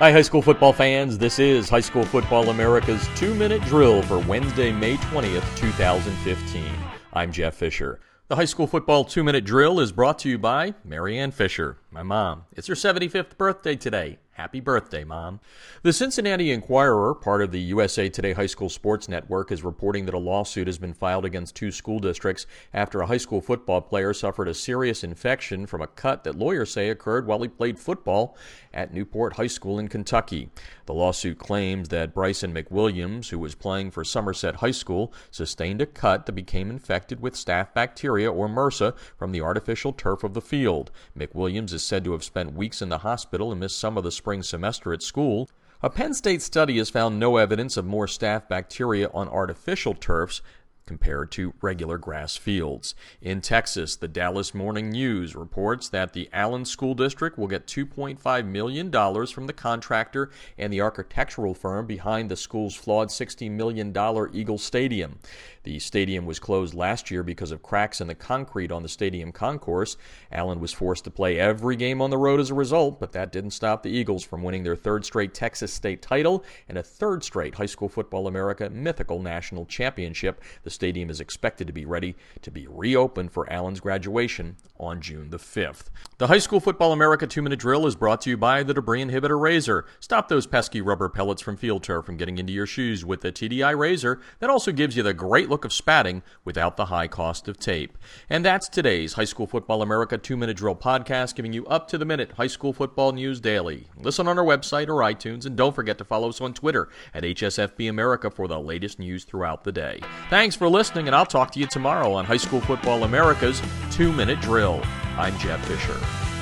Hi, high school football fans. This is High School Football America's two minute drill for Wednesday, May 20th, 2015. I'm Jeff Fisher. The high school football two minute drill is brought to you by Marianne Fisher, my mom. It's her 75th birthday today. Happy birthday, Mom. The Cincinnati Enquirer, part of the USA Today High School Sports Network, is reporting that a lawsuit has been filed against two school districts after a high school football player suffered a serious infection from a cut that lawyers say occurred while he played football at Newport High School in Kentucky. The lawsuit claims that Bryson McWilliams, who was playing for Somerset High School, sustained a cut that became infected with staph bacteria or MRSA from the artificial turf of the field. McWilliams is said to have spent weeks in the hospital and missed some of the spring spring semester at school, a Penn State study has found no evidence of more staph bacteria on artificial turfs compared to regular grass fields. In Texas, the Dallas Morning News reports that the Allen School District will get $2.5 million from the contractor and the architectural firm behind the school's flawed $60 million Eagle Stadium. The stadium was closed last year because of cracks in the concrete on the stadium concourse. Allen was forced to play every game on the road as a result, but that didn't stop the Eagles from winning their third straight Texas state title and a third straight High School Football America mythical national championship. The stadium is expected to be ready to be reopened for Allen's graduation on June the 5th. The High School Football America two minute drill is brought to you by the Debris Inhibitor Razor. Stop those pesky rubber pellets from field turf from getting into your shoes with the TDI Razor that also gives you the great look of spatting without the high cost of tape. And that's today's High School Football America 2 Minute Drill podcast, giving you up to the minute high school football news daily. Listen on our website or iTunes, and don't forget to follow us on Twitter at HSFB America for the latest news throughout the day. Thanks for listening, and I'll talk to you tomorrow on High School Football America's 2 Minute Drill. I'm Jeff Fisher.